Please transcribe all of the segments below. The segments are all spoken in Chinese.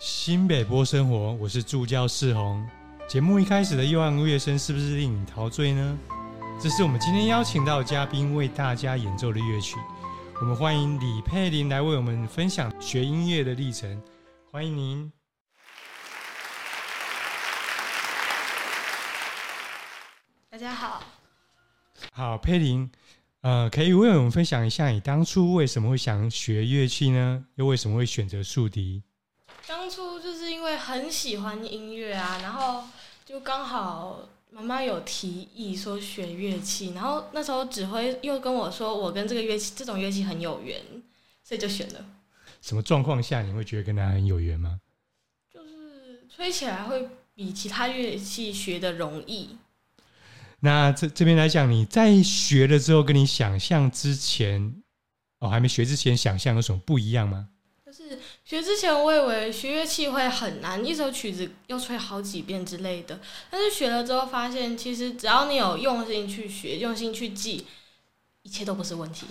新北波生活，我是助教世宏。节目一开始的悠扬乐声是不是令你陶醉呢？这是我们今天邀请到嘉宾为大家演奏的乐曲。我们欢迎李佩玲来为我们分享学音乐的历程。欢迎您。大家好。好，佩玲，呃，可以为我们分享一下你当初为什么会想学乐器呢？又为什么会选择竖笛？当初就是因为很喜欢音乐啊，然后就刚好妈妈有提议说学乐器，然后那时候指挥又跟我说我跟这个乐器这种乐器很有缘，所以就选了。什么状况下你会觉得跟他很有缘吗？就是吹起来会比其他乐器学的容易。那这这边来讲，你在学了之后，跟你想象之前，哦，还没学之前想象有什么不一样吗？就是学之前，我以为学乐器会很难，一首曲子要吹好几遍之类的。但是学了之后，发现其实只要你有用心去学，用心去记，一切都不是问题。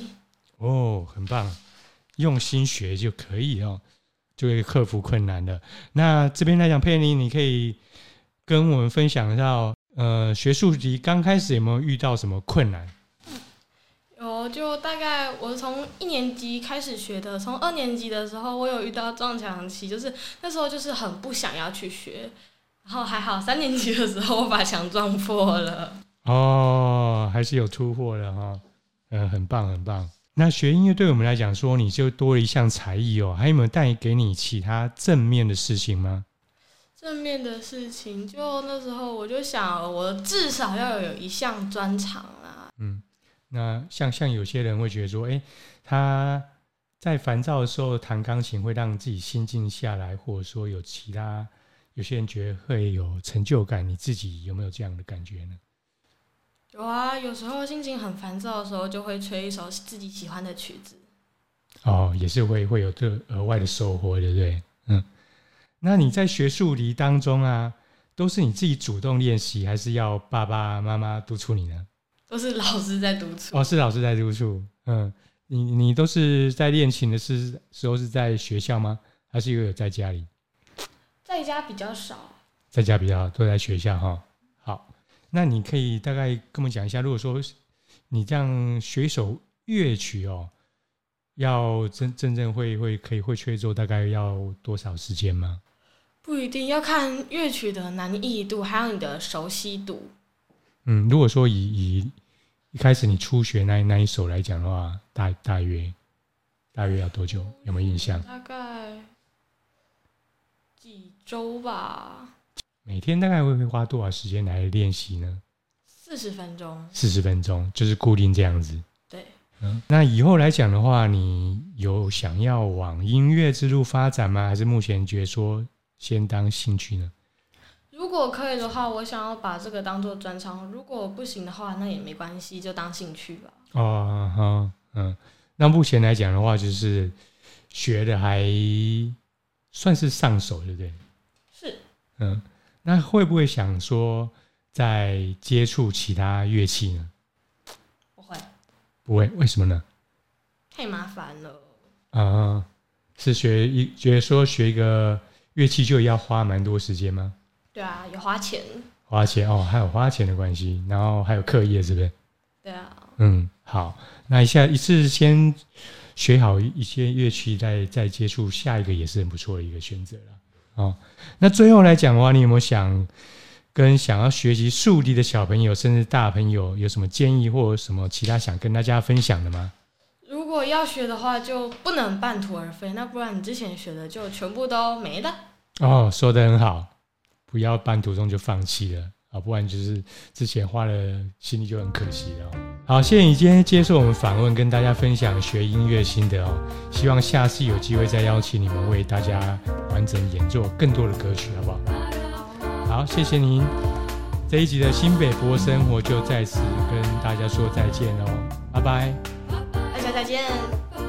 哦，很棒，用心学就可以哦，就可以克服困难的。那这边来讲，佩妮，你可以跟我们分享一下。呃，学竖笛刚开始有没有遇到什么困难？有，就大概我从一年级开始学的，从二年级的时候，我有遇到撞墙期，就是那时候就是很不想要去学，然后还好三年级的时候我把墙撞破了。哦，还是有突破的哈，嗯、呃，很棒很棒。那学音乐对我们来讲说，你就多了一项才艺哦，还有没有带给你其他正面的事情吗？正面的事情，就那时候我就想，我至少要有一项专长那像像有些人会觉得说，哎、欸，他在烦躁的时候弹钢琴会让自己心静下来，或者说有其他，有些人觉得会有成就感。你自己有没有这样的感觉呢？有啊，有时候心情很烦躁的时候，就会吹一首自己喜欢的曲子。哦，也是会会有这额外的收获，对不对？嗯。那你在学竖笛当中啊，都是你自己主动练习，还是要爸爸妈妈督促你呢？都是老师在督促。哦，是老师在督促。嗯，你你都是在练琴的是时候是在学校吗？还是又有在家里？在家比较少。在家比较都在学校哈。好，那你可以大概跟我们讲一下，如果说你这样学一首乐曲哦，要真真正会会可以会吹奏，大概要多少时间吗？不一定要看乐曲的难易度，还有你的熟悉度。嗯，如果说以以一开始你初学那那一首来讲的话，大大约大约要多久？有没有印象？大概几周吧。每天大概会会花多少时间来练习呢？四十分钟。四十分钟就是固定这样子。对。嗯，那以后来讲的话，你有想要往音乐之路发展吗？还是目前觉得说？先当兴趣呢？如果可以的话，我想要把这个当做专长；如果不行的话，那也没关系，就当兴趣吧。哦，好，嗯，那目前来讲的话，就是学的还算是上手，对不对？是。嗯，那会不会想说再接触其他乐器呢？不会。不会？为什么呢？太麻烦了。啊，是学一觉得说学一个。乐器就要花蛮多时间吗？对啊，有花钱。花钱哦，还有花钱的关系，然后还有课业，是不是？对啊。嗯，好，那一下一次先学好一些乐器，再再接触下一个也是很不错的一个选择了。哦，那最后来讲的话，你有没有想跟想要学习竖笛的小朋友，甚至大朋友，有什么建议或者什么其他想跟大家分享的吗？如果要学的话，就不能半途而废，那不然你之前学的就全部都没了。哦，说的很好，不要半途中就放弃了啊，不然就是之前花了心力就很可惜了。好，谢谢你今天接受我们访问，跟大家分享学音乐心得哦。希望下次有机会再邀请你们为大家完整演奏更多的歌曲，好不好？好，谢谢您。这一集的新北波生活就在此跟大家说再见喽，拜拜。大家再见。